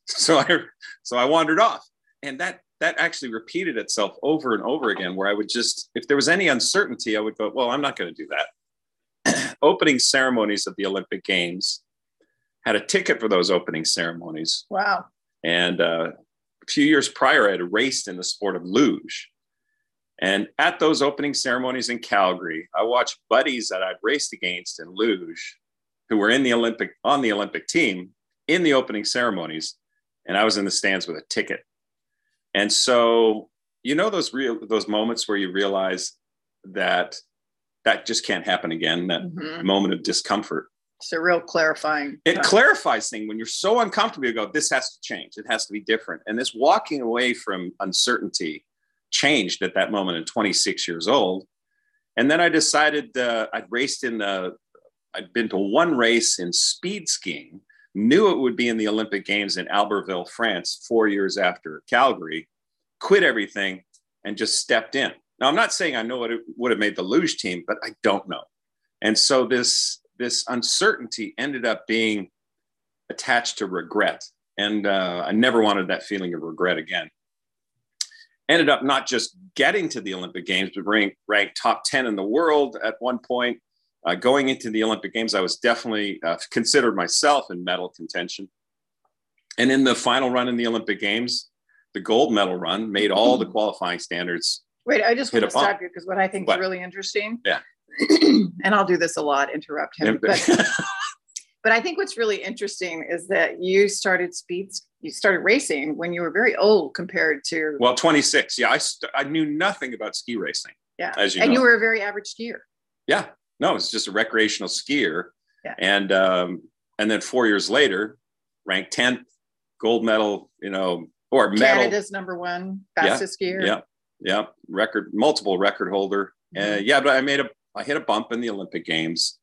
so I so I wandered off, and that that actually repeated itself over and over again. Where I would just, if there was any uncertainty, I would go, "Well, I'm not going to do that." opening ceremonies of the Olympic Games had a ticket for those opening ceremonies. Wow! And uh, a few years prior, I had raced in the sport of luge. And at those opening ceremonies in Calgary, I watched buddies that I'd raced against in luge who were in the Olympic on the Olympic team in the opening ceremonies, and I was in the stands with a ticket. And so, you know, those real those moments where you realize that that just can't happen again. That mm-hmm. moment of discomfort. It's a real clarifying. It time. clarifies thing when you're so uncomfortable. You go, "This has to change. It has to be different." And this walking away from uncertainty changed at that moment at 26 years old. And then I decided uh, I'd raced in the. I'd been to one race in speed skiing knew it would be in the Olympic Games in Albertville, France, four years after Calgary, quit everything and just stepped in. Now, I'm not saying I know what it would have made the luge team, but I don't know. And so this, this uncertainty ended up being attached to regret. And uh, I never wanted that feeling of regret again. Ended up not just getting to the Olympic Games, but ranked, ranked top 10 in the world at one point, uh, going into the Olympic Games, I was definitely uh, considered myself in medal contention. And in the final run in the Olympic Games, the gold medal run made all the qualifying standards. Wait, I just want to stop you because what I think what? is really interesting. Yeah. and I'll do this a lot, interrupt him. But, but I think what's really interesting is that you started speeds, you started racing when you were very old compared to. Well, 26. Yeah. I, st- I knew nothing about ski racing. Yeah. As you and know. you were a very average skier. Yeah. No, it's just a recreational skier. Yeah. And um, and then four years later, ranked 10th, gold medal, you know, or medal. Canada's number one fastest yeah, skier. Yeah. Yeah. Record, multiple record holder. Mm-hmm. Uh, yeah, but I made a, I hit a bump in the Olympic Games.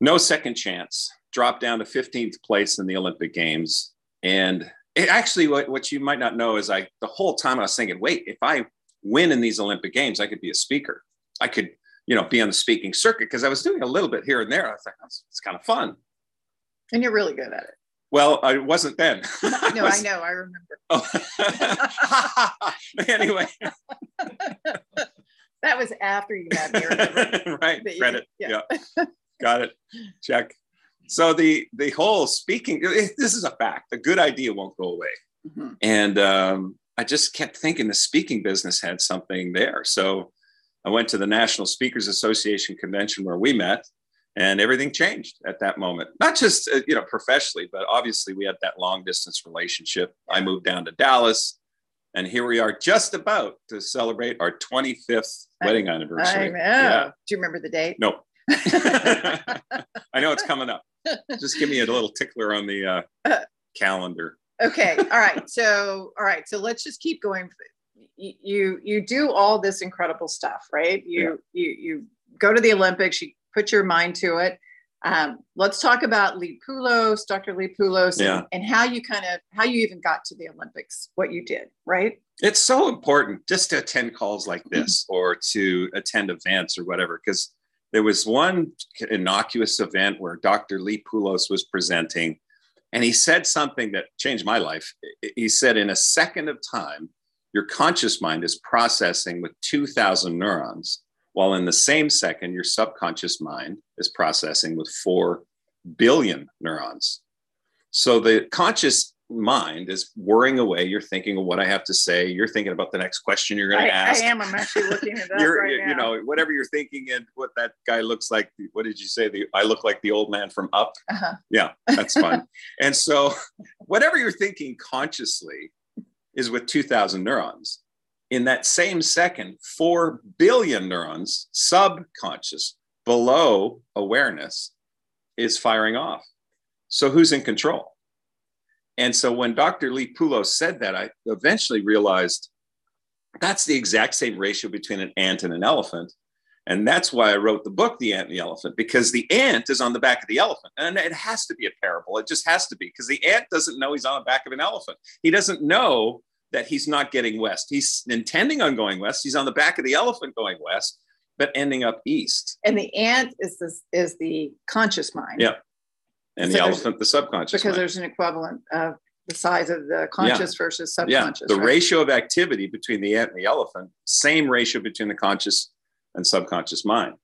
No second chance. Dropped down to 15th place in the Olympic Games. And it actually, what, what you might not know is I, the whole time I was thinking, wait, if I win in these Olympic Games, I could be a speaker. I could you know, be on the speaking circuit because I was doing a little bit here and there. I thought it's kind of fun. And you're really good at it. Well, I wasn't then. no, was... I know. I remember. Oh. anyway. that was after you got here. right. You, Credit. yeah. yeah. Got it. Check. So the the whole speaking, this is a fact. A good idea won't go away. Mm-hmm. And um, I just kept thinking the speaking business had something there. So I went to the National Speakers Association convention where we met, and everything changed at that moment. Not just uh, you know professionally, but obviously we had that long distance relationship. I moved down to Dallas, and here we are, just about to celebrate our 25th wedding anniversary. I know. Yeah. Do you remember the date? No. I know it's coming up. Just give me a little tickler on the uh, calendar. okay. All right. So, all right. So let's just keep going you you do all this incredible stuff, right? You yeah. you you go to the Olympics, you put your mind to it. Um, let's talk about Lee Pulos, Dr. Lee Pulos, yeah. and, and how you kind of how you even got to the Olympics, what you did, right? It's so important just to attend calls like this or to attend events or whatever, because there was one innocuous event where Dr. Lee Pulos was presenting, and he said something that changed my life. He said, "In a second of time, your conscious mind is processing with 2,000 neurons, while in the same second, your subconscious mind is processing with 4 billion neurons. So the conscious mind is worrying away. You're thinking of what I have to say. You're thinking about the next question you're going to ask. I am. I'm actually looking at that right You now. know, whatever you're thinking and what that guy looks like. What did you say? The I look like the old man from Up. Uh-huh. Yeah, that's fun. and so, whatever you're thinking consciously, is with 2,000 neurons. In that same second, 4 billion neurons, subconscious, below awareness, is firing off. So who's in control? And so when Dr. Lee Pulos said that, I eventually realized that's the exact same ratio between an ant and an elephant. And that's why I wrote the book, The Ant and the Elephant, because the ant is on the back of the elephant. And it has to be a parable. It just has to be because the ant doesn't know he's on the back of an elephant. He doesn't know that he's not getting west. He's intending on going west. He's on the back of the elephant going west, but ending up east. And the ant is this is the conscious mind. Yeah. And so the elephant, the subconscious. Because mind. there's an equivalent of the size of the conscious yeah. versus subconscious. Yeah, the right? ratio of activity between the ant and the elephant, same ratio between the conscious and subconscious mind.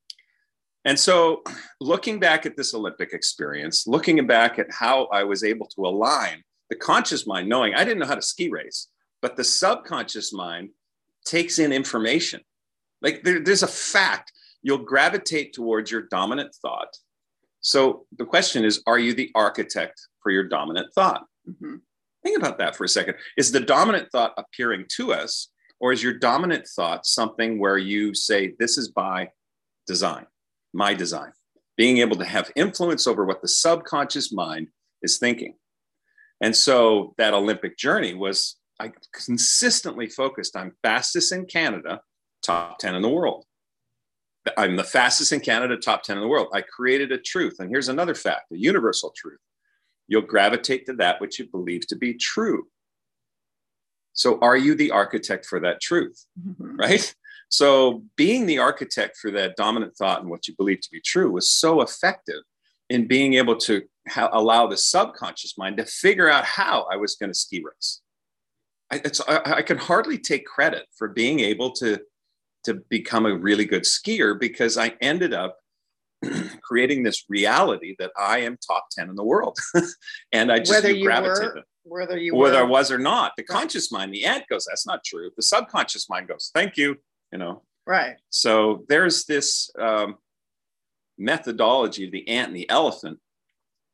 And so, looking back at this Olympic experience, looking back at how I was able to align the conscious mind, knowing I didn't know how to ski race, but the subconscious mind takes in information. Like there, there's a fact, you'll gravitate towards your dominant thought. So the question is Are you the architect for your dominant thought? Mm-hmm. Think about that for a second. Is the dominant thought appearing to us, or is your dominant thought something where you say, This is by design, my design? Being able to have influence over what the subconscious mind is thinking. And so that Olympic journey was, I consistently focused on fastest in Canada, top 10 in the world. I'm the fastest in Canada, top 10 in the world. I created a truth. And here's another fact a universal truth you'll gravitate to that which you believe to be true. So, are you the architect for that truth? Mm-hmm. Right? So, being the architect for that dominant thought and what you believe to be true was so effective in being able to ha- allow the subconscious mind to figure out how I was going to ski race. I, I, I can hardly take credit for being able to, to become a really good skier because I ended up creating this reality that I am top 10 in the world. and I just whether you were, whether you whether were. I was or not. The conscious mind, the ant goes, that's not true. The subconscious mind goes, thank you. You know. Right. So there's this um, methodology of the ant and the elephant,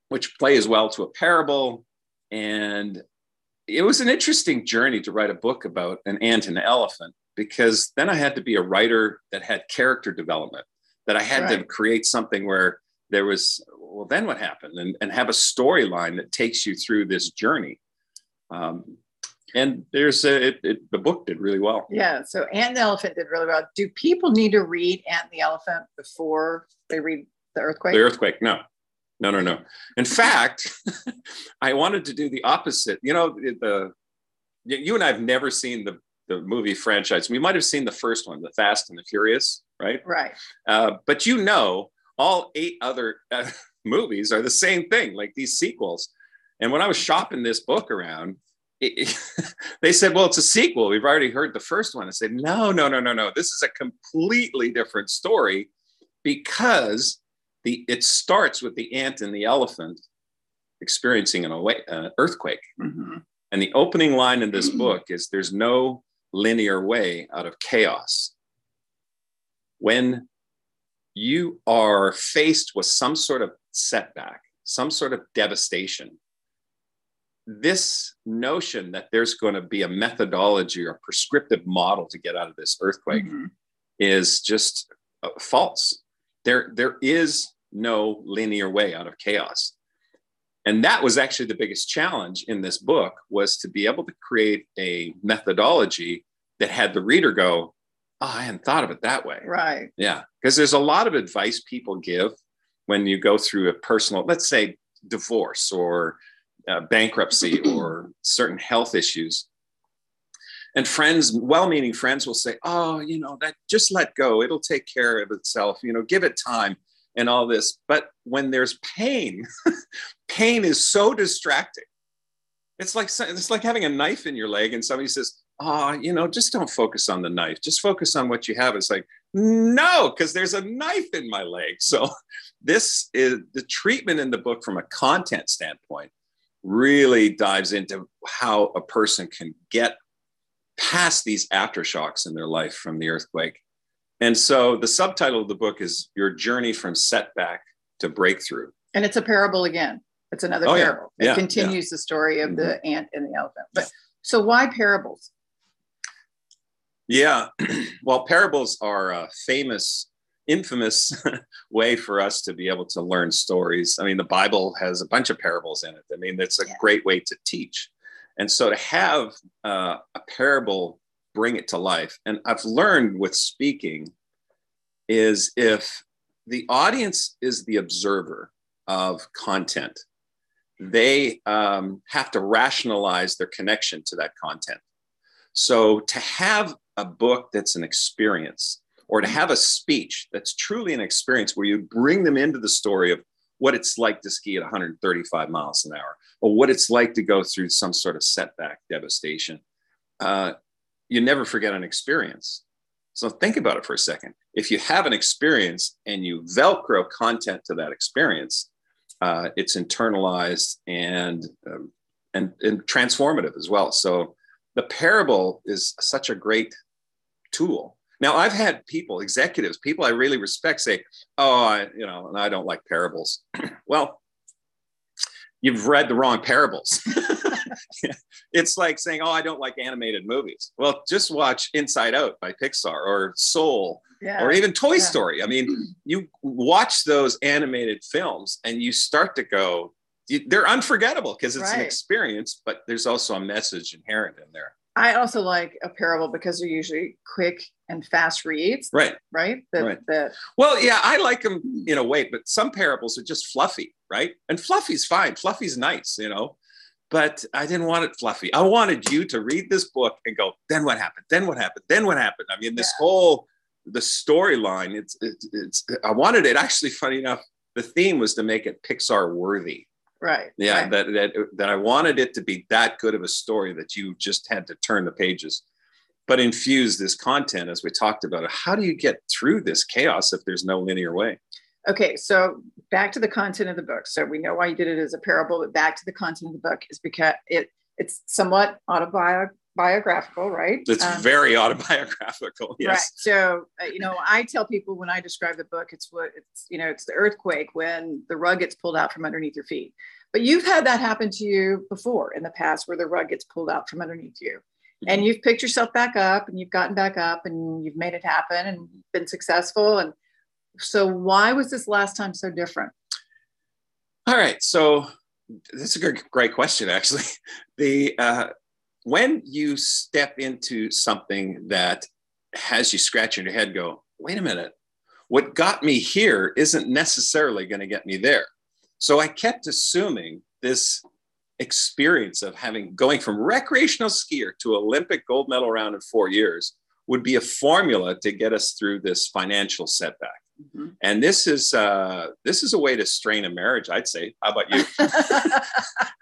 which plays well to a parable. And it was an interesting journey to write a book about an ant and an elephant because then I had to be a writer that had character development that I had right. to create something where there was, well, then what happened? And, and have a storyline that takes you through this journey. Um, and there's a, it, it, the book did really well. Yeah. So Ant and the Elephant did really well. Do people need to read Ant and the Elephant before they read The Earthquake? The Earthquake, no. No, no, no. In fact, I wanted to do the opposite. You know, the you and I have never seen the the movie franchise. We might have seen the first one, The Fast and the Furious, right? Right. Uh, but you know, all eight other uh, movies are the same thing, like these sequels. And when I was shopping this book around, it, it, they said, "Well, it's a sequel. We've already heard the first one." I said, "No, no, no, no, no. This is a completely different story because the it starts with the ant and the elephant experiencing an uh, earthquake." Mm-hmm. And the opening line in this book is there's no linear way out of chaos. When you are faced with some sort of setback, some sort of devastation, this notion that there's going to be a methodology or a prescriptive model to get out of this earthquake mm-hmm. is just uh, false. There, there is no linear way out of chaos. And that was actually the biggest challenge in this book was to be able to create a methodology that had the reader go oh i hadn't thought of it that way. Right. Yeah because there's a lot of advice people give when you go through a personal let's say divorce or uh, bankruptcy or certain health issues and friends well-meaning friends will say oh you know that just let go it'll take care of itself you know give it time and all this. But when there's pain, pain is so distracting. It's like it's like having a knife in your leg, and somebody says, "Ah, oh, you know, just don't focus on the knife. Just focus on what you have." It's like, no, because there's a knife in my leg. So, this is the treatment in the book from a content standpoint really dives into how a person can get past these aftershocks in their life from the earthquake and so the subtitle of the book is Your Journey from Setback to Breakthrough. And it's a parable again. It's another oh, parable. Yeah. It yeah, continues yeah. the story of mm-hmm. the ant and the elephant. But so why parables? Yeah. well, parables are a famous, infamous way for us to be able to learn stories. I mean, the Bible has a bunch of parables in it. I mean, it's a great way to teach. And so to have uh, a parable bring it to life. And I've learned with speaking is if the audience is the observer of content, they um, have to rationalize their connection to that content. So to have a book that's an experience, or to have a speech that's truly an experience where you bring them into the story of what it's like to ski at 135 miles an hour, or what it's like to go through some sort of setback, devastation. Uh, you never forget an experience. So think about it for a second. If you have an experience and you Velcro content to that experience, uh, it's internalized and, um, and and transformative as well. So the parable is such a great tool. Now I've had people, executives, people I really respect, say, "Oh, I, you know, and I don't like parables." well, you've read the wrong parables. it's like saying, "Oh, I don't like animated movies." Well, just watch Inside Out by Pixar or Soul yeah. or even Toy yeah. Story. I mean, you watch those animated films and you start to go, they're unforgettable because it's right. an experience, but there's also a message inherent in there. I also like a parable because they're usually quick and fast reads. Right. Right. That, right. That, well, yeah, I like them in a way, but some parables are just fluffy, right? And fluffy's fine. Fluffy's nice, you know. But I didn't want it fluffy. I wanted you to read this book and go, then what happened? Then what happened? Then what happened? I mean, this yeah. whole the storyline. It's, it's it's I wanted it actually. Funny enough, the theme was to make it Pixar worthy. Right. Yeah. Right. That that that I wanted it to be that good of a story that you just had to turn the pages but infuse this content as we talked about it. How do you get through this chaos if there's no linear way? Okay, so back to the content of the book. So we know why you did it as a parable, but back to the content of the book is because it it's somewhat autobiographical, right? It's um, very autobiographical. Yes. Right. So uh, you know, I tell people when I describe the book, it's what it's you know, it's the earthquake when the rug gets pulled out from underneath your feet. But you've had that happen to you before in the past, where the rug gets pulled out from underneath you and you've picked yourself back up and you've gotten back up and you've made it happen and been successful and so why was this last time so different all right so that's a great, great question actually the uh, when you step into something that has you scratching your head go wait a minute what got me here isn't necessarily going to get me there so i kept assuming this experience of having going from recreational skier to Olympic gold medal round in four years would be a formula to get us through this financial setback. Mm-hmm. And this is uh, this is a way to strain a marriage, I'd say. How about you?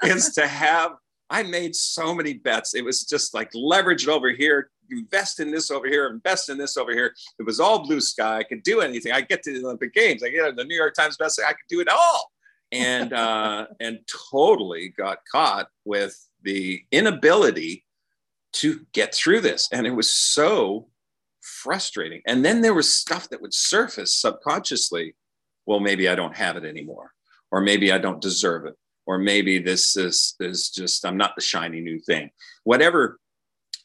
is to have I made so many bets. It was just like leverage it over here, invest in this over here, invest in this over here. It was all blue sky. I could do anything. I get to the Olympic Games. I get the New York Times best. I could do it all and uh, and totally got caught with the inability to get through this, and it was so frustrating. And then there was stuff that would surface subconsciously. Well, maybe I don't have it anymore, or maybe I don't deserve it, or maybe this is is just I'm not the shiny new thing. Whatever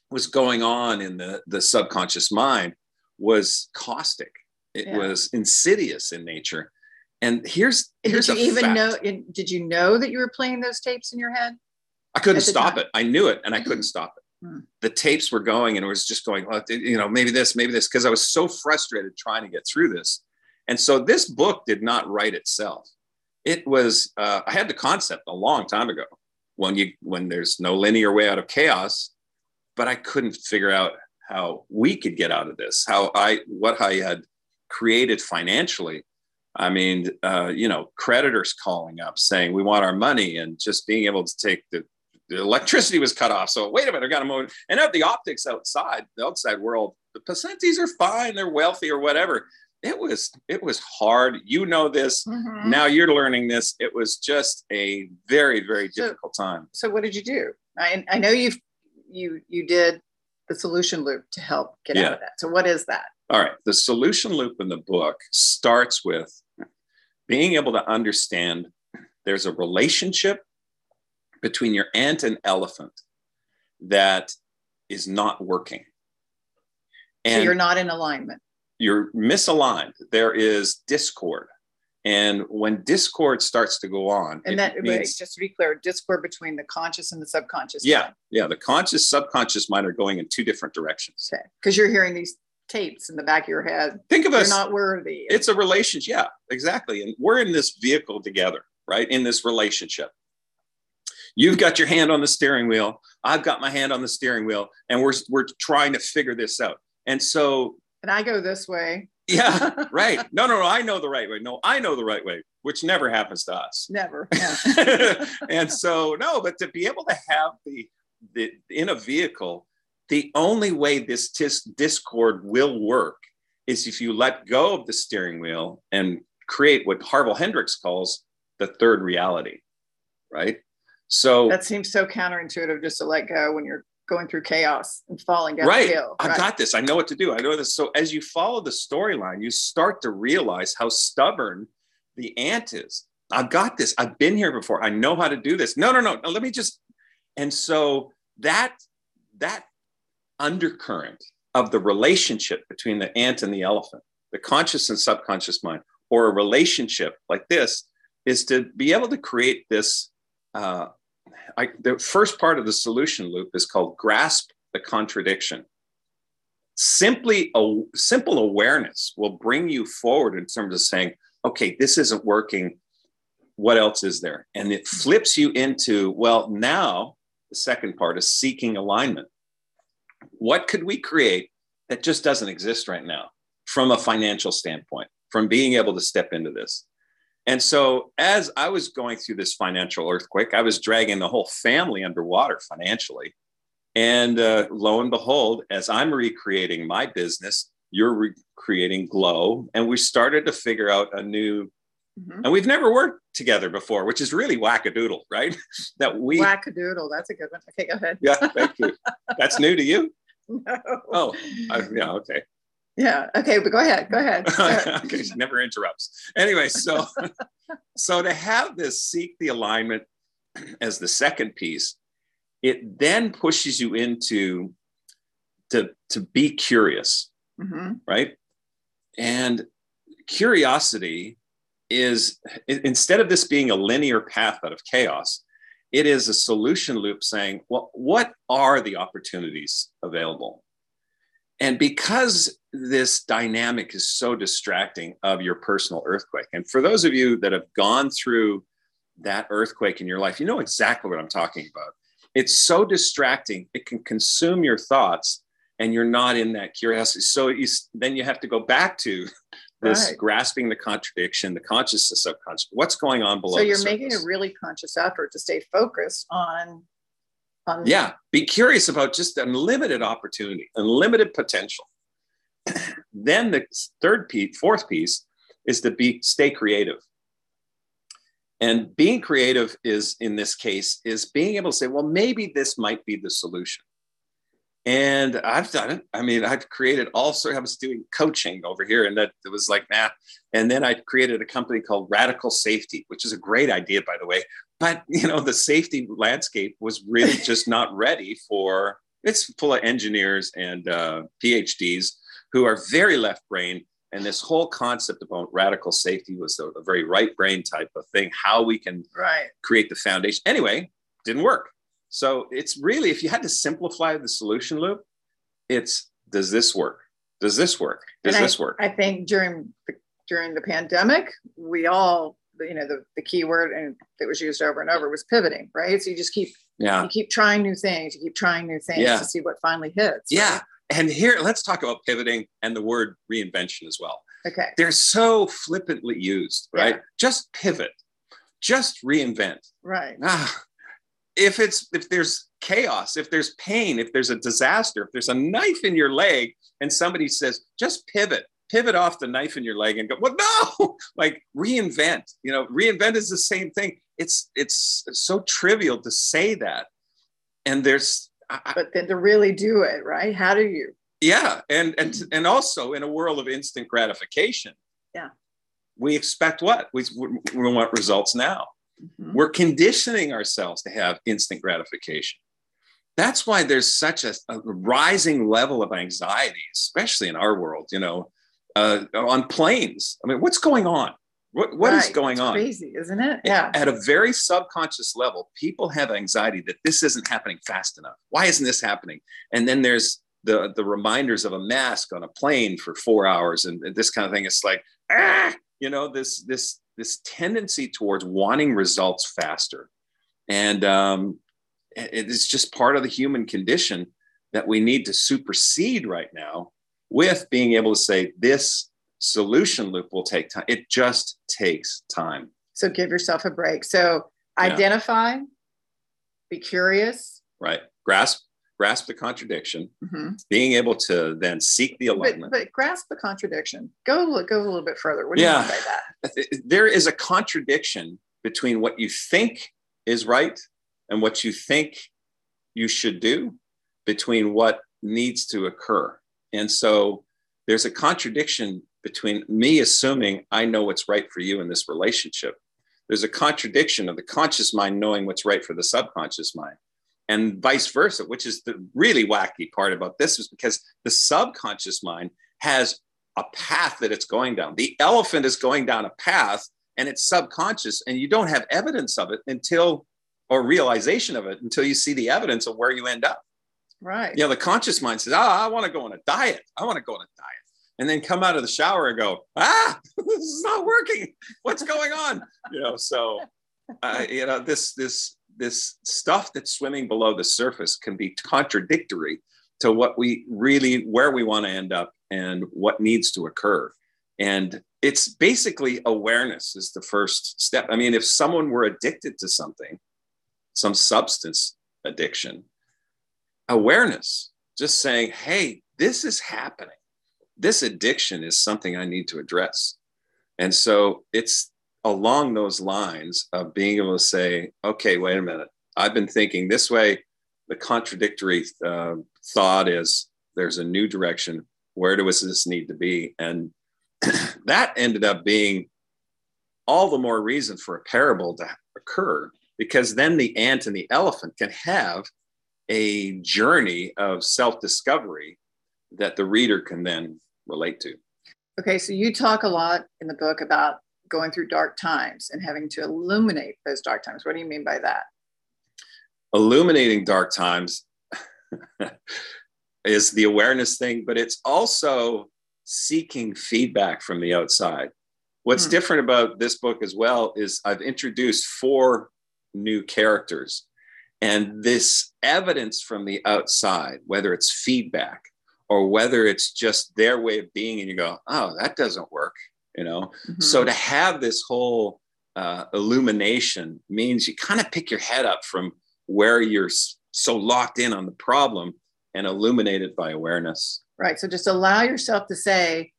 was going on in the the subconscious mind was caustic. It yeah. was insidious in nature and here's here's did you even fact. know? Did you know that you were playing those tapes in your head? I couldn't stop time? it. I knew it, and I couldn't stop it. Hmm. The tapes were going, and it was just going. Well, you know, maybe this, maybe this, because I was so frustrated trying to get through this. And so this book did not write itself. It was. Uh, I had the concept a long time ago when you when there's no linear way out of chaos, but I couldn't figure out how we could get out of this. How I what I had created financially I mean, uh, you know, creditors calling up saying we want our money, and just being able to take the, the electricity was cut off. So wait a minute, I got to move. And of the optics outside, the outside world, the Poscentes are fine, they're wealthy or whatever. It was it was hard. You know this. Mm-hmm. Now you're learning this. It was just a very very so, difficult time. So what did you do? I, I know you've you you did the solution loop to help get yeah. out of that. So what is that? All right. The solution loop in the book starts with being able to understand there's a relationship between your ant and elephant that is not working. And so you're not in alignment. You're misaligned. There is discord. And when discord starts to go on, and that means, just to be clear, discord between the conscious and the subconscious. Yeah, mind. yeah. The conscious, subconscious mind are going in two different directions. Okay, because you're hearing these tapes in the back of your head. Think of You're us not worthy. It's a relationship. Yeah, exactly. And we're in this vehicle together, right? In this relationship. You've got your hand on the steering wheel. I've got my hand on the steering wheel, and we're we're trying to figure this out. And so and I go this way. yeah, right. No, no, no. I know the right way. No, I know the right way. which never happens to us. Never. Yeah. and so, no, but to be able to have the, the in a vehicle, the only way this tis, discord will work is if you let go of the steering wheel and create what Harville Hendrix calls the third reality, right? So that seems so counterintuitive just to let go when you're going through chaos and falling down right. the hill. I've got this. I know what to do. I know this. So as you follow the storyline, you start to realize how stubborn the ant is. I've got this. I've been here before. I know how to do this. No, no, no. no let me just. And so that that undercurrent of the relationship between the ant and the elephant, the conscious and subconscious mind, or a relationship like this, is to be able to create this uh, I, the first part of the solution loop is called grasp the contradiction. Simply a simple awareness will bring you forward in terms of saying, okay, this isn't working. What else is there? And it flips you into, well, now the second part is seeking alignment. What could we create that just doesn't exist right now from a financial standpoint, from being able to step into this? And so, as I was going through this financial earthquake, I was dragging the whole family underwater financially. And uh, lo and behold, as I'm recreating my business, you're recreating Glow. And we started to figure out a new, mm-hmm. and we've never worked together before, which is really wackadoodle, right? that we wackadoodle. That's a good one. Okay, go ahead. yeah, thank you. That's new to you? No. Oh, I, yeah, okay. Yeah. Okay, but go ahead. Go ahead. okay, she never interrupts. Anyway, so so to have this seek the alignment as the second piece, it then pushes you into to to be curious, mm-hmm. right? And curiosity is instead of this being a linear path out of chaos, it is a solution loop saying, well, what are the opportunities available? And because this dynamic is so distracting of your personal earthquake, and for those of you that have gone through that earthquake in your life, you know exactly what I'm talking about. It's so distracting, it can consume your thoughts, and you're not in that curiosity. So you, then you have to go back to this right. grasping the contradiction, the consciousness, subconscious. What's going on below? So you're making a really conscious effort to stay focused on on yeah be curious about just unlimited opportunity unlimited potential then the third piece fourth piece is to be stay creative and being creative is in this case is being able to say well maybe this might be the solution and I've done it. I mean, I've created all sorts. I was doing coaching over here, and that it was like nah. And then I created a company called Radical Safety, which is a great idea, by the way. But you know, the safety landscape was really just not ready for. It's full of engineers and uh, PhDs who are very left brain, and this whole concept about radical safety was a, a very right brain type of thing. How we can right. create the foundation. Anyway, didn't work. So it's really, if you had to simplify the solution loop, it's does this work? Does this work? Does and this I, work? I think during the, during the pandemic, we all, you know, the, the key word and that was used over and over was pivoting, right? So you just keep, yeah, you keep trying new things, you keep trying new things yeah. to see what finally hits. Yeah. Right? And here, let's talk about pivoting and the word reinvention as well. Okay. They're so flippantly used, right? Yeah. Just pivot, just reinvent. Right. Ah, if it's if there's chaos if there's pain if there's a disaster if there's a knife in your leg and somebody says just pivot pivot off the knife in your leg and go well no! Like reinvent you know reinvent is the same thing. It's it's so trivial to say that. And there's I, but then to really do it right? How do you? Yeah and and and also in a world of instant gratification yeah. we expect what? We, we want results now. Mm-hmm. We're conditioning ourselves to have instant gratification. That's why there's such a, a rising level of anxiety, especially in our world, you know, uh, on planes. I mean, what's going on? What, what right. is going it's on? Crazy, isn't it? Yeah. At a very subconscious level, people have anxiety that this isn't happening fast enough. Why isn't this happening? And then there's the the reminders of a mask on a plane for four hours and, and this kind of thing. It's like, ah, you know, this this this tendency towards wanting results faster. And um, it's just part of the human condition that we need to supersede right now with being able to say, this solution loop will take time. It just takes time. So give yourself a break. So identify, yeah. be curious. Right. Grasp grasp the contradiction, mm-hmm. being able to then seek the alignment. But, but, grasp the contradiction. Go go a little bit further. What do yeah. you mean by that? There is a contradiction between what you think is right and what you think you should do, between what needs to occur. And so there's a contradiction between me assuming I know what's right for you in this relationship. There's a contradiction of the conscious mind knowing what's right for the subconscious mind and vice versa, which is the really wacky part about this is because the subconscious mind has a path that it's going down. The elephant is going down a path and it's subconscious, and you don't have evidence of it until, or realization of it until you see the evidence of where you end up. Right. You know, the conscious mind says, Oh, I want to go on a diet. I want to go on a diet. And then come out of the shower and go, Ah, this is not working. What's going on? You know, so, uh, you know, this, this, this stuff that's swimming below the surface can be contradictory to what we really where we want to end up and what needs to occur and it's basically awareness is the first step i mean if someone were addicted to something some substance addiction awareness just saying hey this is happening this addiction is something i need to address and so it's along those lines of being able to say, okay, wait a minute, I've been thinking this way. The contradictory uh, thought is there's a new direction. Where does this need to be? And that ended up being all the more reason for a parable to occur because then the ant and the elephant can have a journey of self discovery that the reader can then relate to. Okay, so you talk a lot in the book about going through dark times and having to illuminate those dark times. What do you mean by that? Illuminating dark times is the awareness thing, but it's also seeking feedback from the outside. What's hmm. different about this book as well is I've introduced four new characters. And this evidence from the outside, whether it's feedback or whether it's just their way of being, and you go, oh, that doesn't work you know? Mm-hmm. so to have this whole uh, illumination means you kind of pick your head up from where you're so locked in on the problem and illuminate it by awareness. Right so just allow yourself to say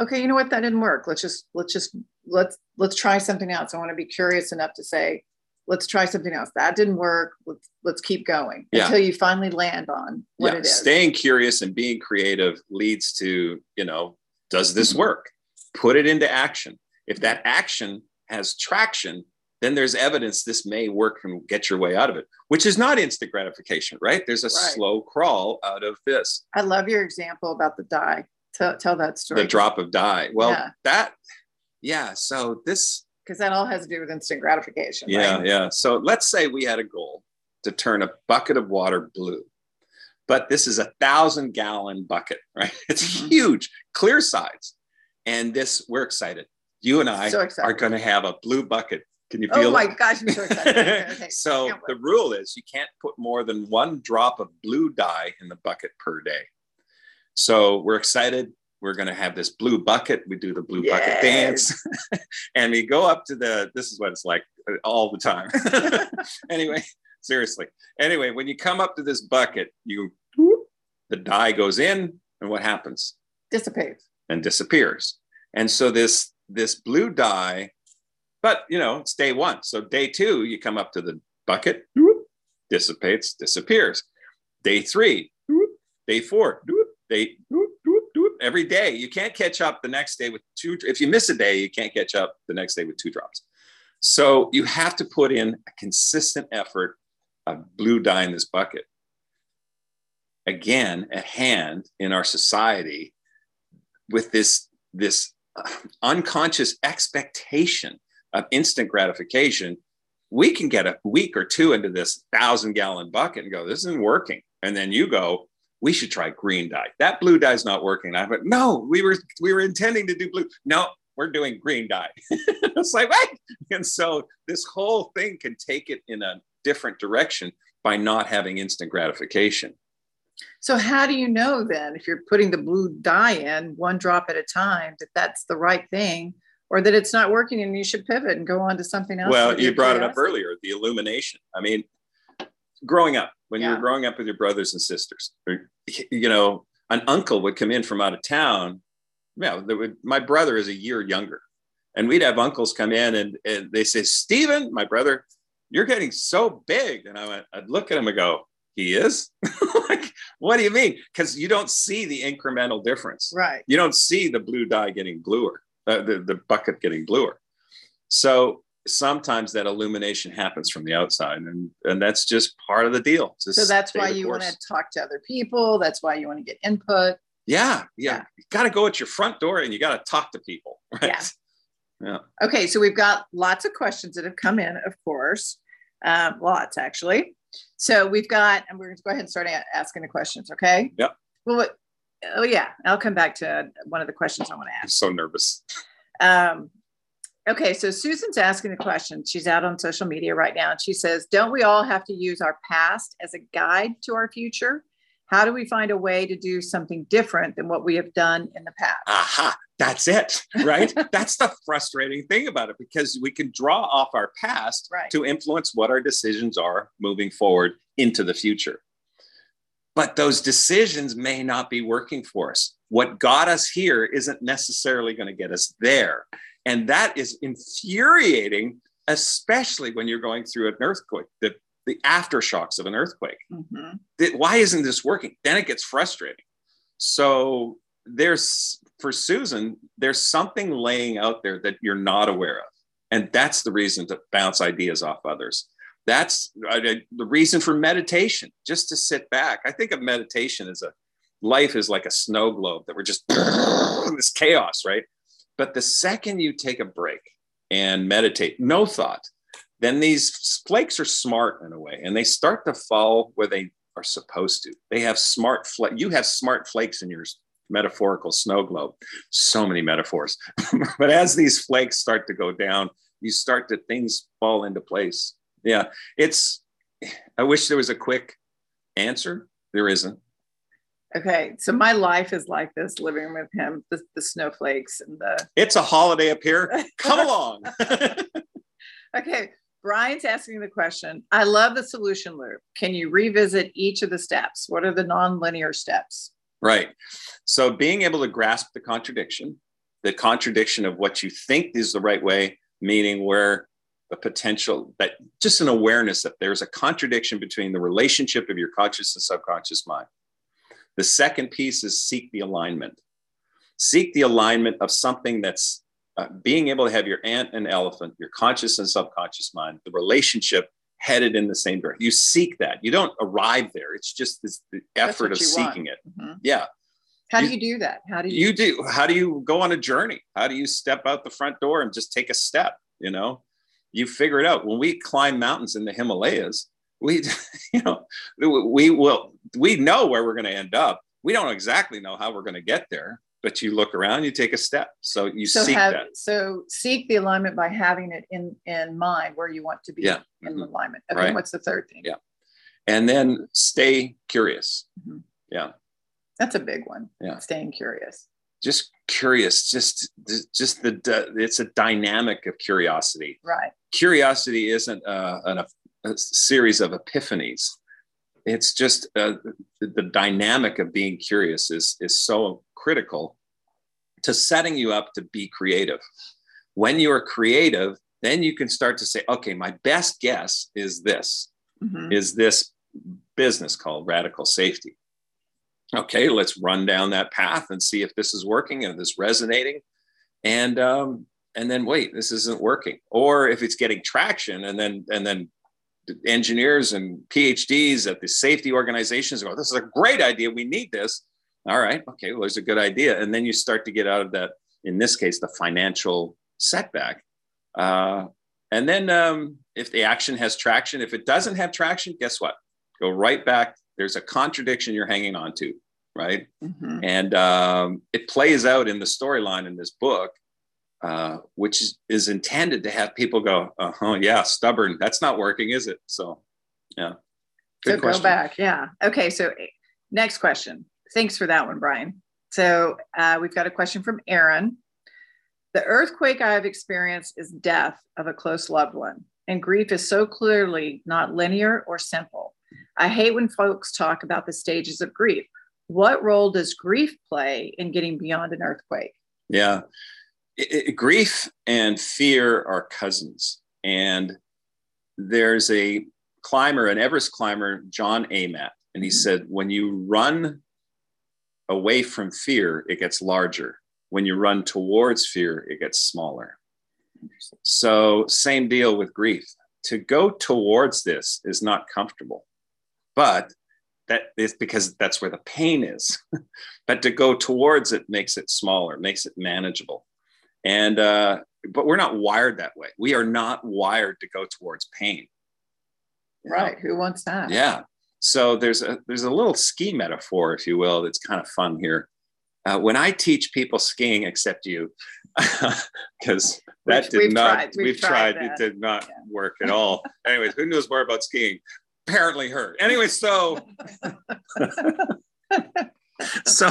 okay you know what? That didn't work. Let's just let's just let's let's try something else. I want to be curious enough to say let's try something else that didn't work let's let's keep going yeah. until you finally land on what yeah. it is staying curious and being creative leads to you know does this mm-hmm. work put it into action. If that action has traction, then there's evidence this may work and get your way out of it, which is not instant gratification, right? There's a right. slow crawl out of this. I love your example about the dye. Tell, tell that story. The drop of dye. Well, yeah. that, yeah. So this, because that all has to do with instant gratification. Yeah, right? yeah. So let's say we had a goal to turn a bucket of water blue, but this is a thousand gallon bucket, right? It's mm-hmm. huge, clear sides. And this, we're excited. You and I so are going to have a blue bucket. Can you feel Oh my it? gosh, I'm so excited. Okay, so the rule is you can't put more than one drop of blue dye in the bucket per day. So we're excited. We're going to have this blue bucket. We do the blue yes. bucket dance. and we go up to the, this is what it's like uh, all the time. anyway, seriously. Anyway, when you come up to this bucket, you, the dye goes in, and what happens? Dissipates and disappears. And so this this blue dye, but you know, it's day one. So day two, you come up to the bucket, dissipates, disappears. Day three, day four, day every day. You can't catch up the next day with two. If you miss a day, you can't catch up the next day with two drops. So you have to put in a consistent effort of blue dye in this bucket. Again, at hand in our society, with this this uh, unconscious expectation of instant gratification, we can get a week or two into this thousand gallon bucket and go, this isn't working. And then you go, we should try green dye. That blue dye is not working. I went, no, we were we were intending to do blue. No, we're doing green dye. it's like, wait. And so this whole thing can take it in a different direction by not having instant gratification. So how do you know then if you're putting the blue dye in one drop at a time that that's the right thing or that it's not working and you should pivot and go on to something else? Well, you brought it up earlier, the illumination. I mean, growing up, when yeah. you were growing up with your brothers and sisters, or, you know, an uncle would come in from out of town. Yeah, would, my brother is a year younger. And we'd have uncles come in and, and they say, Stephen, my brother, you're getting so big. And I went, I'd look at him and go, he is like what do you mean because you don't see the incremental difference right you don't see the blue dye getting bluer uh, the, the bucket getting bluer so sometimes that illumination happens from the outside and and that's just part of the deal so that's why you want to talk to other people that's why you want to get input yeah yeah, yeah. you got to go at your front door and you got to talk to people right yeah. yeah okay so we've got lots of questions that have come in of course um, lots actually so we've got, and we're going to go ahead and start asking the questions, okay? Yep. Well, what, oh yeah, I'll come back to one of the questions I want to ask. I'm so nervous. Um, okay, so Susan's asking the question. She's out on social media right now, and she says, "Don't we all have to use our past as a guide to our future? How do we find a way to do something different than what we have done in the past?" Aha that's it, right? that's the frustrating thing about it because we can draw off our past right. to influence what our decisions are moving forward into the future. But those decisions may not be working for us. What got us here isn't necessarily going to get us there. And that is infuriating, especially when you're going through an earthquake, the, the aftershocks of an earthquake. Mm-hmm. Why isn't this working? Then it gets frustrating. So there's for Susan, there's something laying out there that you're not aware of. And that's the reason to bounce ideas off others. That's the reason for meditation, just to sit back. I think of meditation as a life is like a snow globe that we're just this chaos, right? But the second you take a break and meditate, no thought, then these flakes are smart in a way and they start to fall where they are supposed to. They have smart flakes. You have smart flakes in your metaphorical snow globe. So many metaphors. but as these flakes start to go down, you start to things fall into place. Yeah, it's. I wish there was a quick answer. There isn't. Okay, so my life is like this, living with him, the, the snowflakes and the. It's a holiday up here. Come along. okay, Brian's asking the question. I love the solution loop. Can you revisit each of the steps? What are the non-linear steps? Right. So being able to grasp the contradiction, the contradiction of what you think is the right way, meaning where the potential that just an awareness that there's a contradiction between the relationship of your conscious and subconscious mind. The second piece is seek the alignment. Seek the alignment of something that's uh, being able to have your ant and elephant, your conscious and subconscious mind, the relationship headed in the same direction. You seek that. You don't arrive there. It's just this the effort of seeking want. it. Mm-hmm. Yeah. How you, do you do that? How do you? You do. How do you go on a journey? How do you step out the front door and just take a step? You know, you figure it out. When we climb mountains in the Himalayas, we, you know, we will. We know where we're going to end up. We don't exactly know how we're going to get there, but you look around, you take a step. So you so seek have, that. So seek the alignment by having it in in mind where you want to be yeah. in mm-hmm. alignment. Okay, right. what's the third thing? Yeah, and then stay curious. Mm-hmm. Yeah, that's a big one. Yeah, staying curious. Just curious. Just just the it's a dynamic of curiosity. Right. Curiosity isn't uh, an, a, series of epiphanies it's just uh, the, the, dynamic of being curious is is so critical to setting you up to be creative. When you are creative, then you can start to say, okay, my best guess is this, mm-hmm. is this business called radical safety. Okay, let's run down that path and see if this is working and this resonating. And um, and then wait, this isn't working. Or if it's getting traction and then and then engineers and PhDs at the safety organizations go, this is a great idea. We need this. All right. Okay. Well, there's a good idea. And then you start to get out of that, in this case, the financial setback. Uh, and then um, if the action has traction, if it doesn't have traction, guess what? Go right back. There's a contradiction you're hanging on to, right? Mm-hmm. And um, it plays out in the storyline in this book uh, which is, is, intended to have people go, huh, yeah, stubborn. That's not working, is it? So, yeah. Good so question. go back. Yeah. Okay. So Next question. Thanks for that one, Brian. So uh, we've got a question from Aaron. The earthquake I have experienced is death of a close loved one, and grief is so clearly not linear or simple. I hate when folks talk about the stages of grief. What role does grief play in getting beyond an earthquake? Yeah, it, it, grief and fear are cousins, and there's a climber, an Everest climber, John Amatt, and he mm-hmm. said, when you run away from fear, it gets larger. When you run towards fear, it gets smaller. So, same deal with grief. To go towards this is not comfortable, but that is because that's where the pain is. but to go towards it makes it smaller, makes it manageable. And, uh, but we're not wired that way. We are not wired to go towards pain. Right. Who wants that? Yeah. So there's a there's a little ski metaphor, if you will, that's kind of fun here. Uh, when I teach people skiing, except you, because that we've, did we've not tried. we've, we've tried, tried it did not yeah. work at all. Anyways, who knows more about skiing? Apparently her. Anyway, so so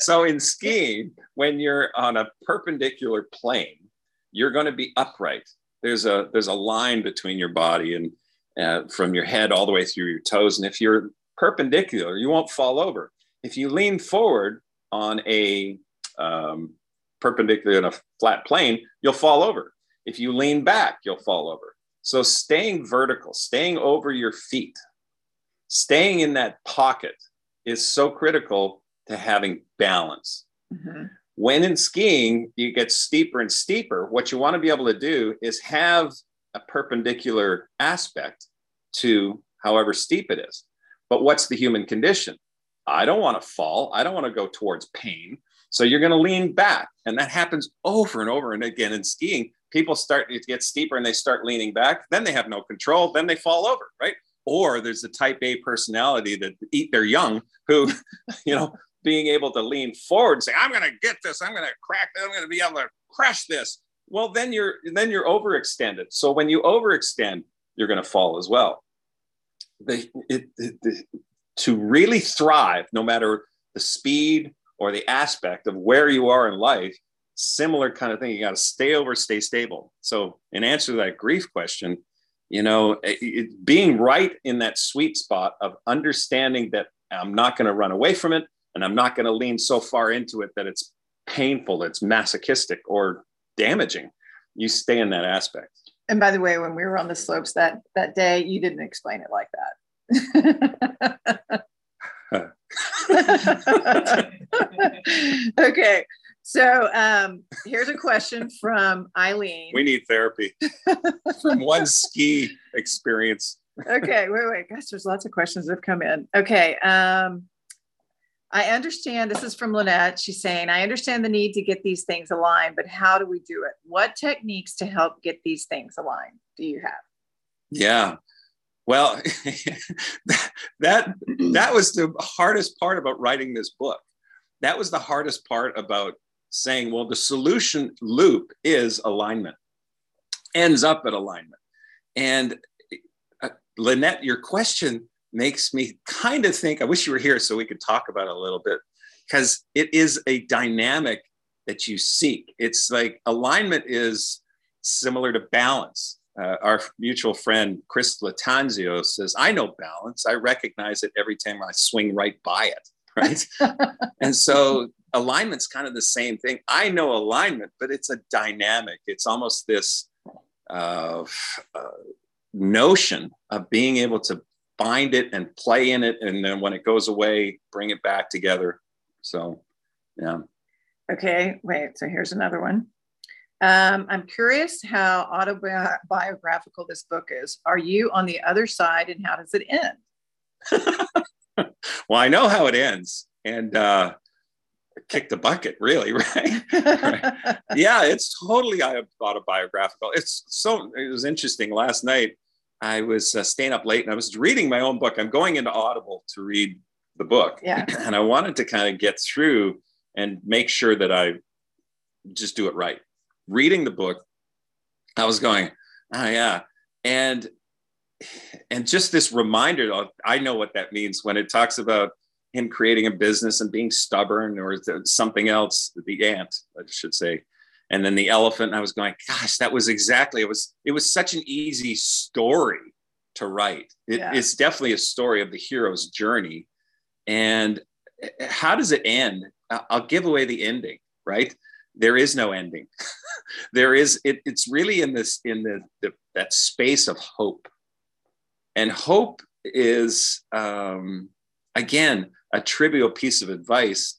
so in skiing, when you're on a perpendicular plane, you're going to be upright. There's a there's a line between your body and uh, from your head all the way through your toes. And if you're perpendicular, you won't fall over. If you lean forward on a um, perpendicular in a flat plane, you'll fall over. If you lean back, you'll fall over. So staying vertical, staying over your feet, staying in that pocket is so critical to having balance. Mm-hmm. When in skiing, you get steeper and steeper. What you want to be able to do is have a perpendicular aspect to however steep it is. But what's the human condition? I don't want to fall. I don't want to go towards pain. So you're going to lean back. And that happens over and over and again in skiing. People start to get steeper and they start leaning back. Then they have no control. Then they fall over, right? Or there's a type A personality that eat their young who, you know, being able to lean forward and say, I'm going to get this. I'm going to crack. I'm going to be able to crush this. Well then you're then you're overextended. So when you overextend you're going to fall as well. The, it, it, the, to really thrive no matter the speed or the aspect of where you are in life similar kind of thing. You got to stay over stay stable. So in answer to that grief question you know it, being right in that sweet spot of understanding that i'm not going to run away from it and i'm not going to lean so far into it that it's painful it's masochistic or damaging. You stay in that aspect. And by the way, when we were on the slopes that that day, you didn't explain it like that. okay. So um, here's a question from Eileen. We need therapy from one ski experience. okay, wait, wait. Gosh, there's lots of questions that have come in. Okay. Um, I understand this is from Lynette. She's saying, I understand the need to get these things aligned, but how do we do it? What techniques to help get these things aligned do you have? Yeah. Well, that that was the hardest part about writing this book. That was the hardest part about saying, well, the solution loop is alignment, ends up at alignment. And uh, Lynette, your question makes me kind of think I wish you were here so we could talk about it a little bit because it is a dynamic that you seek. It's like alignment is similar to balance. Uh, our mutual friend Chris Latanzio says, I know balance. I recognize it every time I swing right by it. Right. and so alignment's kind of the same thing. I know alignment, but it's a dynamic. It's almost this uh, uh, notion of being able to find it and play in it and then when it goes away bring it back together. So yeah. Okay wait so here's another one. Um, i'm curious how autobiographical this book is. Are you on the other side and how does it end? Well i know how it ends and uh kick the bucket really right? right yeah it's totally autobiographical. It's so it was interesting. Last night I was uh, staying up late and I was reading my own book. I'm going into Audible to read the book. Yeah. And I wanted to kind of get through and make sure that I just do it right. Reading the book, I was going, oh yeah. And and just this reminder of I know what that means when it talks about him creating a business and being stubborn or something else, the ant, I should say. And then the elephant, and I was going, gosh, that was exactly, it was, it was such an easy story to write. It, yeah. It's definitely a story of the hero's journey. And eh, how does it end? I'll give away the ending, right? There is no ending. there is, it, it's really in this, in the, the, that space of hope. And hope is, um, again, a trivial piece of advice.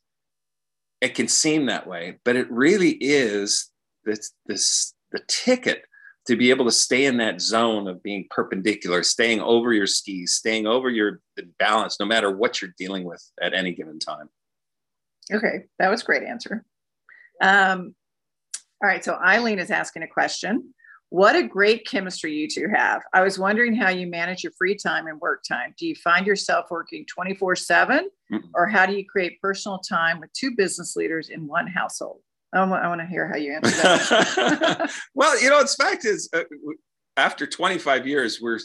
It can seem that way, but it really is this, this the ticket to be able to stay in that zone of being perpendicular, staying over your skis, staying over your balance, no matter what you're dealing with at any given time. Okay, that was great answer. Um, all right, so Eileen is asking a question. What a great chemistry you two have. I was wondering how you manage your free time and work time. Do you find yourself working 24 7 or how do you create personal time with two business leaders in one household? I want, I want to hear how you answer that. well, you know, the fact is, uh, after 25 years, we're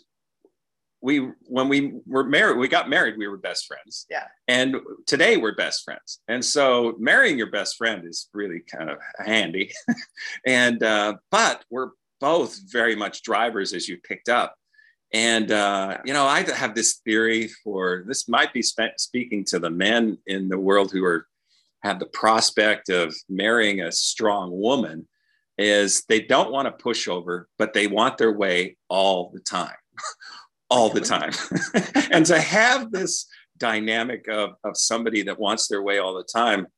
we when we were married, we got married, we were best friends. Yeah. And today we're best friends. And so marrying your best friend is really kind of handy. and uh, but we're both very much drivers, as you picked up. And uh, you know, I have this theory for this might be spe- speaking to the men in the world who are have the prospect of marrying a strong woman is they don't want to push over, but they want their way all the time, all the time. and to have this dynamic of, of somebody that wants their way all the time,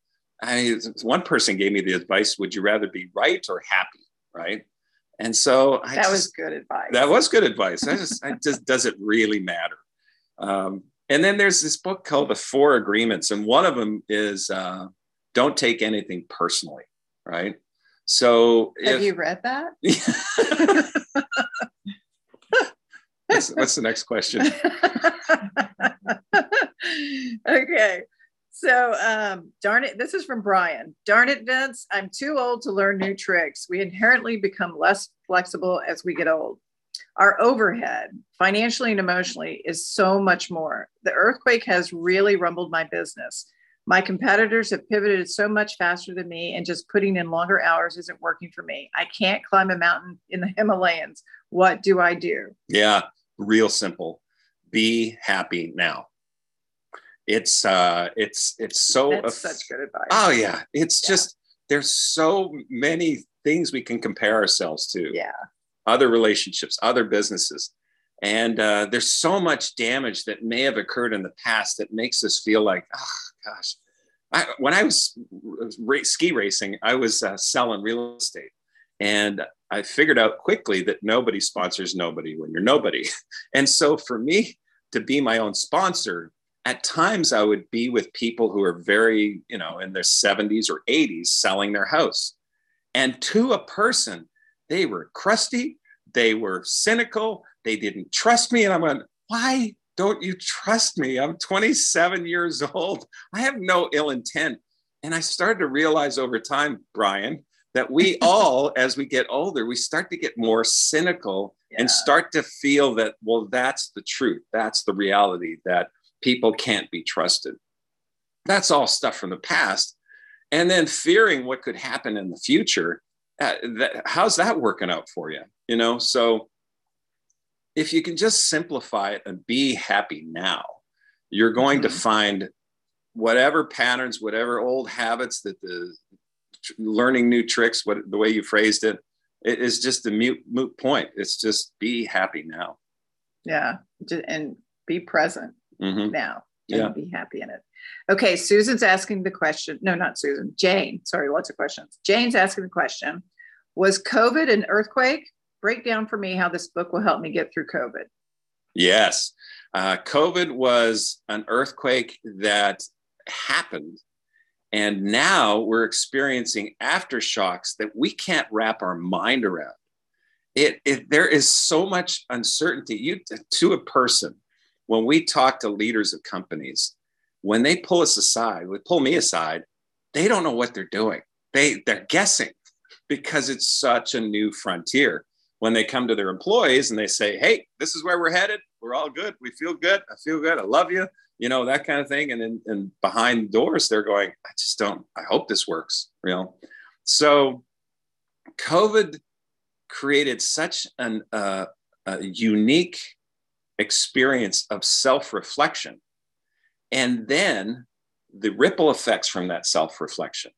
I mean, one person gave me the advice, would you rather be right or happy? Right. And so I that just, was good advice. That was good advice. I just, I just, does it really matter? Um, and then there's this book called The Four Agreements, and one of them is uh, don't take anything personally, right? So, have if, you read that? what's, what's the next question? okay. So, um, darn it, this is from Brian. Darn it, Vince, I'm too old to learn new tricks. We inherently become less flexible as we get old. Our overhead, financially and emotionally, is so much more. The earthquake has really rumbled my business. My competitors have pivoted so much faster than me, and just putting in longer hours isn't working for me. I can't climb a mountain in the Himalayas. What do I do? Yeah, real simple. Be happy now. It's uh it's it's so That's such good advice. Oh yeah. It's yeah. just there's so many things we can compare ourselves to. Yeah other relationships, other businesses. And uh, there's so much damage that may have occurred in the past that makes us feel like, oh gosh. I, when I was ski racing, I was uh, selling real estate. And I figured out quickly that nobody sponsors nobody when you're nobody. And so for me to be my own sponsor, at times I would be with people who are very, you know, in their 70s or 80s selling their house. And to a person, they were crusty, they were cynical, they didn't trust me. And I went, why don't you trust me? I'm 27 years old. I have no ill intent. And I started to realize over time, Brian, that we all, as we get older, we start to get more cynical yeah. and start to feel that, well, that's the truth. That's the reality that people can't be trusted. That's all stuff from the past. And then fearing what could happen in the future uh, that, how's that working out for you? You know, so if you can just simplify it and be happy now, you're going mm-hmm. to find whatever patterns, whatever old habits that the learning new tricks, what the way you phrased it, it is just a mute, moot point. It's just be happy now. Yeah. And be present mm-hmm. now and yeah. be happy in it. Okay, Susan's asking the question. No, not Susan. Jane. Sorry, lots of questions. Jane's asking the question Was COVID an earthquake? Break down for me how this book will help me get through COVID. Yes. Uh, COVID was an earthquake that happened. And now we're experiencing aftershocks that we can't wrap our mind around. It, it there is so much uncertainty. You to a person, when we talk to leaders of companies, when they pull us aside, would pull me aside, they don't know what they're doing. They they're guessing because it's such a new frontier. When they come to their employees and they say, "Hey, this is where we're headed. We're all good. We feel good. I feel good. I love you. you know, that kind of thing. And then and behind doors, they're going, I just don't, I hope this works, you know. So COVID created such an, uh, a unique experience of self-reflection. And then the ripple effects from that self-reflection,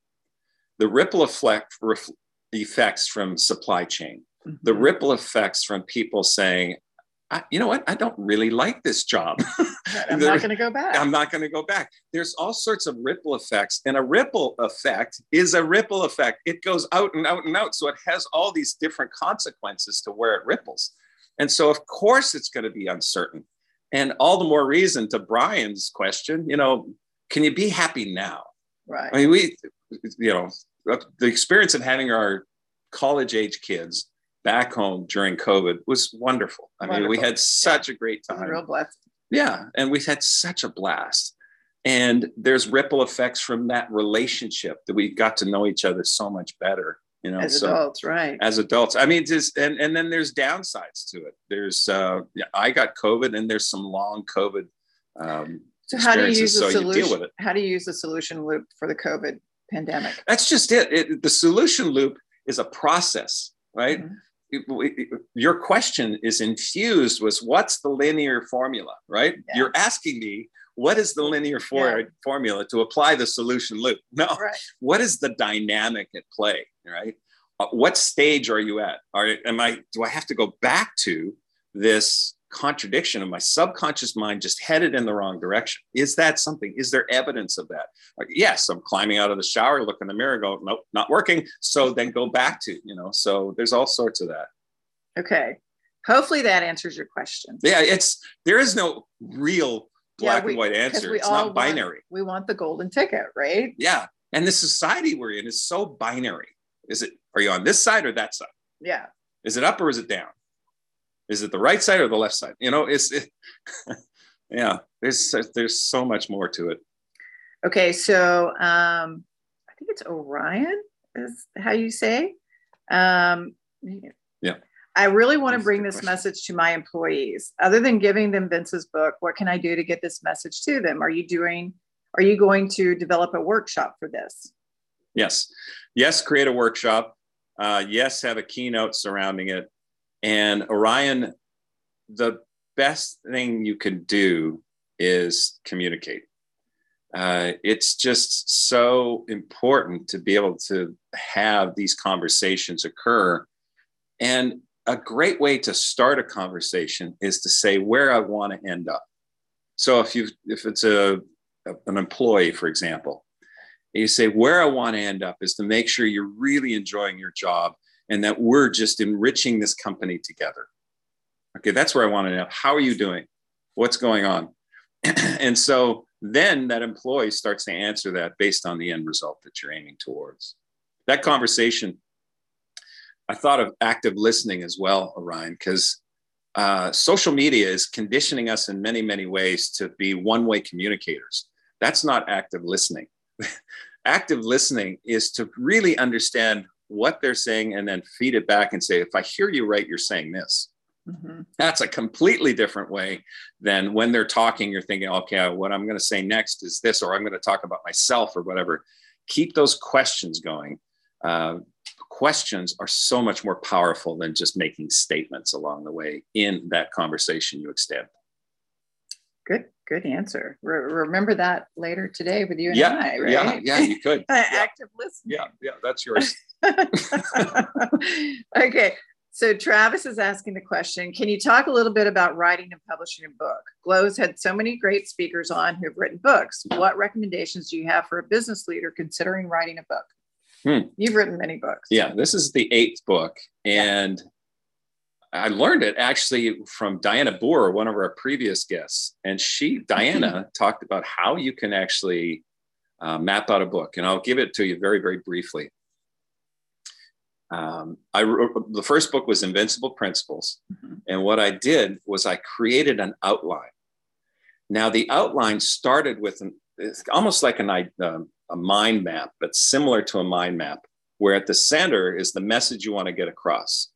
the ripple effect, ref, effects from supply chain, mm-hmm. the ripple effects from people saying, I, you know what? I don't really like this job. I'm not going to go back. I'm not going to go back. There's all sorts of ripple effects, and a ripple effect is a ripple effect. It goes out and out and out. So it has all these different consequences to where it ripples. And so, of course, it's going to be uncertain. And all the more reason to Brian's question, you know, can you be happy now? Right. I mean, we, you know, the experience of having our college age kids back home during COVID was wonderful. I wonderful. mean, we had such yeah. a great time. real blessed. Yeah. And we had such a blast. And there's ripple effects from that relationship that we got to know each other so much better. You know, as so, adults, right? As adults, I mean, just and and then there's downsides to it. There's, uh, yeah, I got COVID, and there's some long COVID. Um, so how do you use the so solution? How do you use the solution loop for the COVID pandemic? That's just it. it the solution loop is a process, right? Mm-hmm your question is infused with what's the linear formula, right? Yeah. You're asking me what is the linear for- yeah. formula to apply the solution loop? No, right. what is the dynamic at play, right? Uh, what stage are you at? Are am I? Do I have to go back to this contradiction of my subconscious mind just headed in the wrong direction? Is that something? Is there evidence of that? Yes, I'm climbing out of the shower, look in the mirror, go, nope, not working. So then go back to, you know, so there's all sorts of that. Okay. Hopefully that answers your question. Yeah, it's there is no real black yeah, we, and white answer. It's not binary. Want, we want the golden ticket, right? Yeah. And the society we're in is so binary. Is it are you on this side or that side? Yeah. Is it up or is it down? Is it the right side or the left side? You know, it's it, yeah. There's there's so much more to it. Okay, so um, I think it's Orion is how you say. Um. I really want to bring this question. message to my employees. Other than giving them Vince's book, what can I do to get this message to them? Are you doing? Are you going to develop a workshop for this? Yes, yes. Create a workshop. Uh, yes, have a keynote surrounding it. And Orion, the best thing you can do is communicate. Uh, it's just so important to be able to have these conversations occur. And a great way to start a conversation is to say where I want to end up. So if you if it's a, a an employee, for example, you say where I want to end up is to make sure you're really enjoying your job and that we're just enriching this company together. Okay, that's where I want to know. How are you doing? What's going on? and so then that employee starts to answer that based on the end result that you're aiming towards. That conversation, I thought of active listening as well, Orion, because uh, social media is conditioning us in many, many ways to be one way communicators. That's not active listening. active listening is to really understand what they're saying and then feed it back and say, if I hear you right, you're saying this. Mm-hmm. That's a completely different way than when they're talking, you're thinking, okay, what I'm going to say next is this, or I'm going to talk about myself or whatever. Keep those questions going. Uh, questions are so much more powerful than just making statements along the way in that conversation you extend. Good, good answer. Re- remember that later today with you and yeah, I, right? Yeah, yeah, you could. Active listening. Yeah, yeah, that's yours. okay. So Travis is asking the question Can you talk a little bit about writing and publishing a book? Glow's had so many great speakers on who have written books. What recommendations do you have for a business leader considering writing a book? Hmm. You've written many books. Yeah, this is the eighth book. And yeah. I learned it actually from Dianna Booher, one of our previous guests. And she, Diana, talked about how you can actually uh, map out a book. And I'll give it to you very, very briefly. Um, I the first book was Invinceable Principles, mm-hmm. and what I did was I created an outline. Now the outline started with an, it's almost like an, uh, a mind map, but similar to a mind map, where at the center is the message you want to get across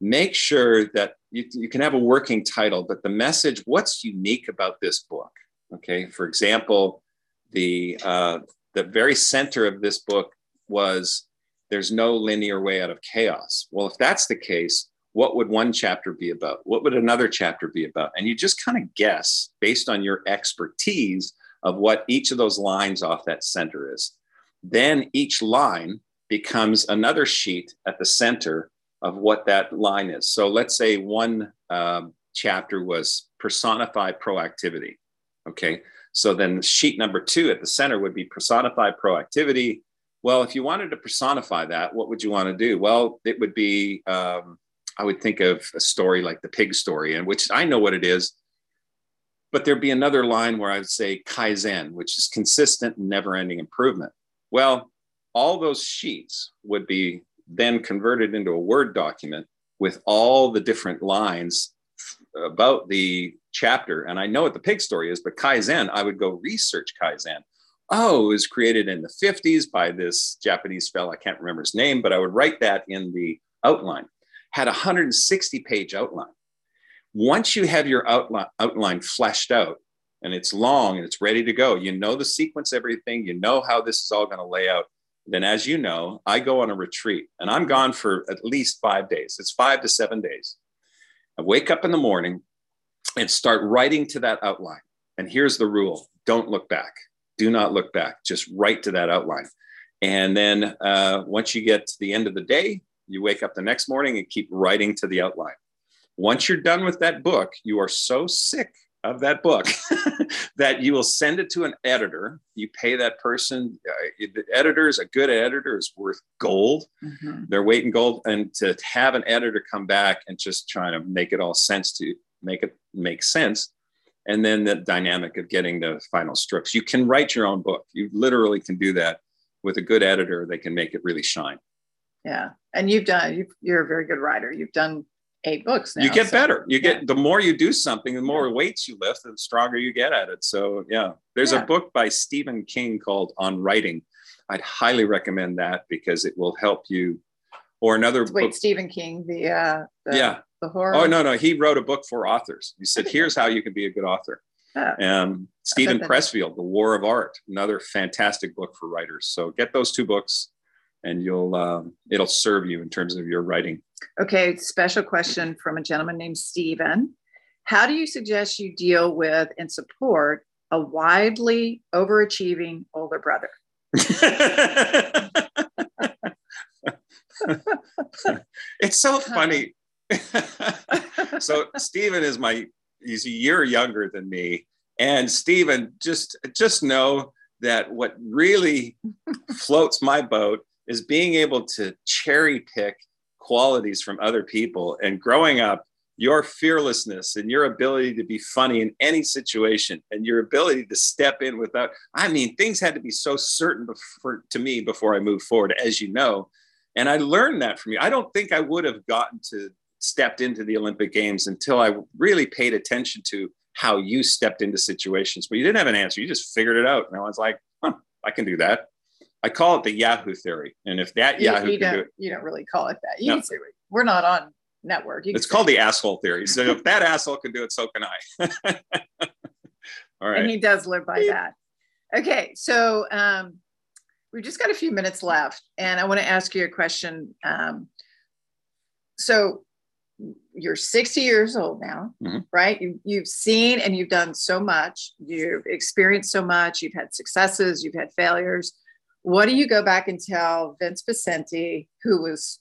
make sure that you, you can have a working title, but the message, what's unique about this book? Okay, for example, the uh, the very center of this book was there's no linear way out of chaos. Well, if that's the case, what would one chapter be about? What would another chapter be about? And you just kind of guess based on your expertise of what each of those lines off that center is. Then each line becomes another sheet at the center of what that line is. So let's say one um, chapter was personify proactivity. Okay. So then sheet number two at the center would be personify proactivity. Well, if you wanted to personify that, what would you want to do? Well, it would be, um, I would think of a story like the pig story, and which I know what it is. But there'd be another line where I'd say Kaizen, which is consistent, and never ending improvement. Well, all those sheets would be then converted into a Word document with all the different lines about the chapter. And I know what the pig story is, but Kaizen, I would go research Kaizen. Oh, it was created in the 50s by this Japanese fellow. I can't remember his name, but I would write that in the outline. Had a 160 page outline. Once you have your outline, outline fleshed out and it's long and it's ready to go, you know the sequence, everything, you know how this is all going to lay out. Then, as you know, I go on a retreat and I'm gone for at least five days. It's five to seven days. I wake up in the morning and start writing to that outline. And here's the rule don't look back. Do not look back. Just write to that outline. And then uh, once you get to the end of the day, you wake up the next morning and keep writing to the outline. Once you're done with that book, you are so sick of that book that you will send it to an editor. You pay that person. Uh, the editor is a good editor is worth gold. Mm-hmm. They're weight in gold. And to have an editor come back and just try to make it all sense to make it make sense. And then the dynamic of getting the final strokes. You can write your own book. You literally can do that with a good editor. They can make it really shine. Yeah. And you've done, you you're a very good writer. You've done eight books now, you get so, better. You get the more you do something the more weights you lift the stronger you get at it. So yeah. There's yeah. a book by stephen king called on writing. I'd highly recommend that because it will help you. Or another wait book. stephen king the uh the, yeah. the horror? Oh no no. He wrote a book for authors. He said here's how you can be a good author. Oh. um, Steven Pressfield, The War of Art, another fantastic book for writers. So get those two books, and you'll um, it'll serve you in terms of your writing. Okay, special question from a gentleman named Stephen. How do you suggest you deal with and support a widely overachieving older brother? it's so funny. so Stephen is my he's a year younger than me. And Stephen, just just know that what really floats my boat is being able to cherry pick qualities from other people. And growing up, your fearlessness and your ability to be funny in any situation and your ability to step in without, I mean, things had to be so certain before, to me before I moved forward, as you know. And I learned that from you. I don't think I would have gotten to stepped into the Olympic Games until I really paid attention to how you stepped into situations. But you didn't have an answer. You just figured it out. And I was like, huh, I can do that. I call it the Yahoo theory. And if that you, Yahoo you don't, do it, you don't really call it that. You no. say we're not on network. It's called the asshole theory. So if that asshole can do it, so can I. All right. And he does live by that. Okay, so um, we've just got a few minutes left, and I want to ask you a question. Um, so you're 60 years old now, mm-hmm. right? You, you've seen and you've done so much. You've experienced so much. You've had successes. You've had failures. What do you go back and tell Vince Poscente, who was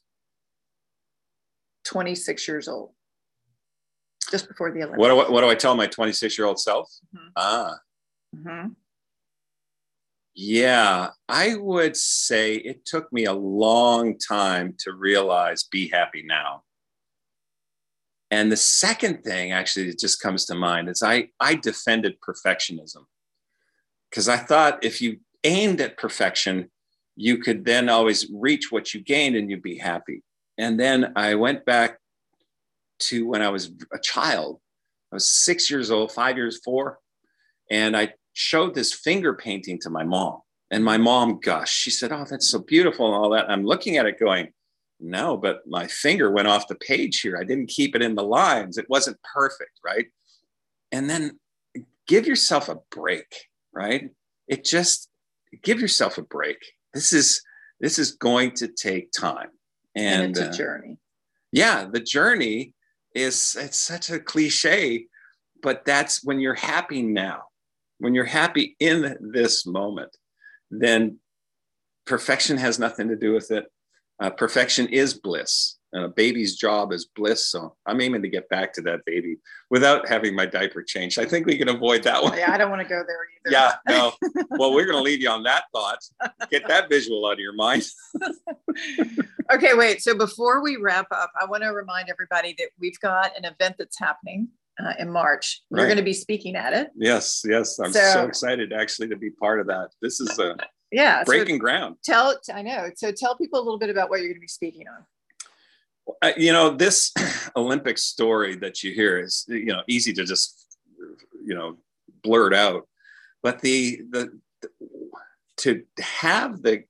26 years old, just before the Olympics? What do I, what do I tell my 26 year old self? Mm-hmm. Ah. Mm-hmm. Yeah, I would say it took me a long time to realize be happy now. And the second thing actually that just comes to mind is I, I defended perfectionism because I thought if you aimed at perfection, you could then always reach what you gained and you'd be happy. And then I went back to when I was a child. I was six years old, five years, four. And I showed this finger painting to my mom. And my mom gosh, She said, Oh, that's so beautiful and all that. And I'm looking at it going, No, but my finger went off the page here. I didn't keep it in the lines. It wasn't perfect, right? And then give yourself a break, right? It just give yourself a break. This is this is going to take time. And, and it's a uh, journey. Yeah, the journey is it's such a cliche, but that's when you're happy now. When you're happy in this moment, then perfection has nothing to do with it. Uh, perfection is bliss and a baby's job is bliss. So I'm aiming to get back to that baby without having my diaper changed. I think we can avoid that one. Yeah, I don't want to go there either. yeah, no. Well, we're going to leave you on that thought. Get that visual out of your mind. okay, wait. So before we wrap up, I want to remind everybody that we've got an event that's happening. Uh, in March, right. you're going to be speaking at it. Yes, yes, I'm so, so excited actually to be part of that. This is a yeah breaking so ground. Tell I know. So tell people a little bit about what you're going to be speaking on Uh, you know this olympic story that you hear is you know easy to just you know blurt out. But the the, the to have the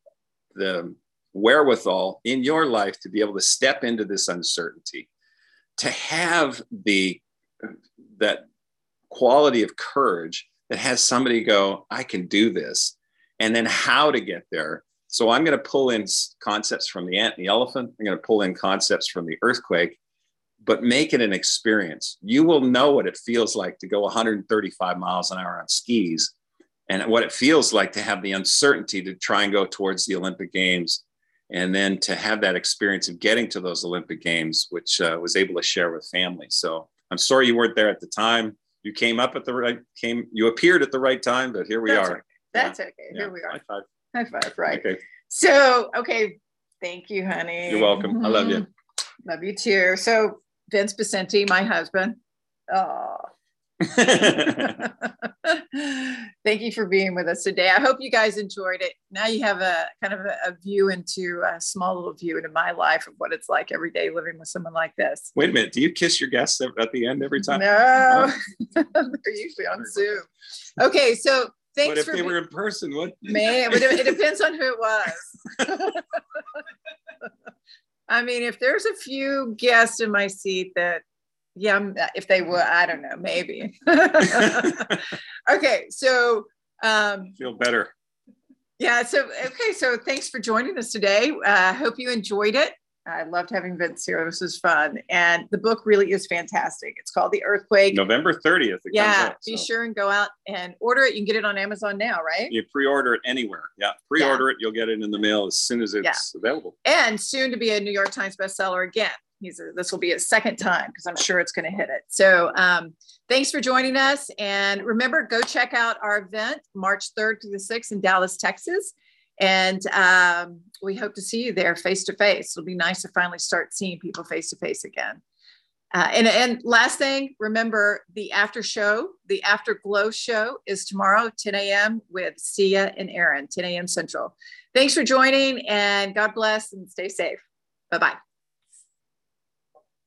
the wherewithal in your life to be able to step into this uncertainty to have the that quality of courage that has somebody go i can do this and then how to get there so I'm going to pull in concepts from the ant and the elephant. I'm going to pull in concepts from the earthquake, but make it an experience. You will know what it feels like to go 135 miles an hour on skis and what it feels like to have the uncertainty to try and go towards the Olympic Games and then to have that experience of getting to those Olympic Games, which uh, was able to share with family. So I'm sorry you weren't there at the time. You came up at the right came. You appeared at the right time, but here we That's are. Okay. That's yeah. okay. Here yeah. we are. High five. High five, right. Okay. So, okay. Thank you, honey. You're welcome. I love you. Mm-hmm. Love you too. So, Vince Poscente, my husband. Oh. Thank you for being with us today. I hope you guys enjoyed it. Now you have a kind of a, a, view into a small little view into my life of what it's like every day living with someone like this. Wait a minute. Do you kiss your guests at the end every time? No, oh. they're usually on Zoom. Okay, so Thanks but if they were in person, what? Man, it depends on who it was. I mean, if there's a few guests in my seat that, yeah, if they would, I don't know, maybe. okay, so um, feel better. Yeah. So okay. So thanks for joining us today. I uh, hope you enjoyed it. I loved having Vince here. This was fun. And the book really is fantastic. It's called The Earthquake. November 30th. yeah. Out, be sure and go out and order it. You can get it on Amazon now, right? You pre order it anywhere. Yeah. Pre order yeah. it. You'll get it in the mail as soon as it's yeah. available. And soon to be a New York Times bestseller again. He's a, this will be his second time because I'm sure it's going to hit it. So um, thanks for joining us. And remember, go check out our event March 3rd to the 6th in Dallas, Texas. And um, we hope to see you there face to face. It'll be nice to finally start seeing people face to face again. Uh, and, and last thing, remember the after show, the afterglow show is tomorrow, 10 a.m. with Sia and Aaron, 10 a.m. Central. Thanks for joining and God bless and stay safe. Bye bye.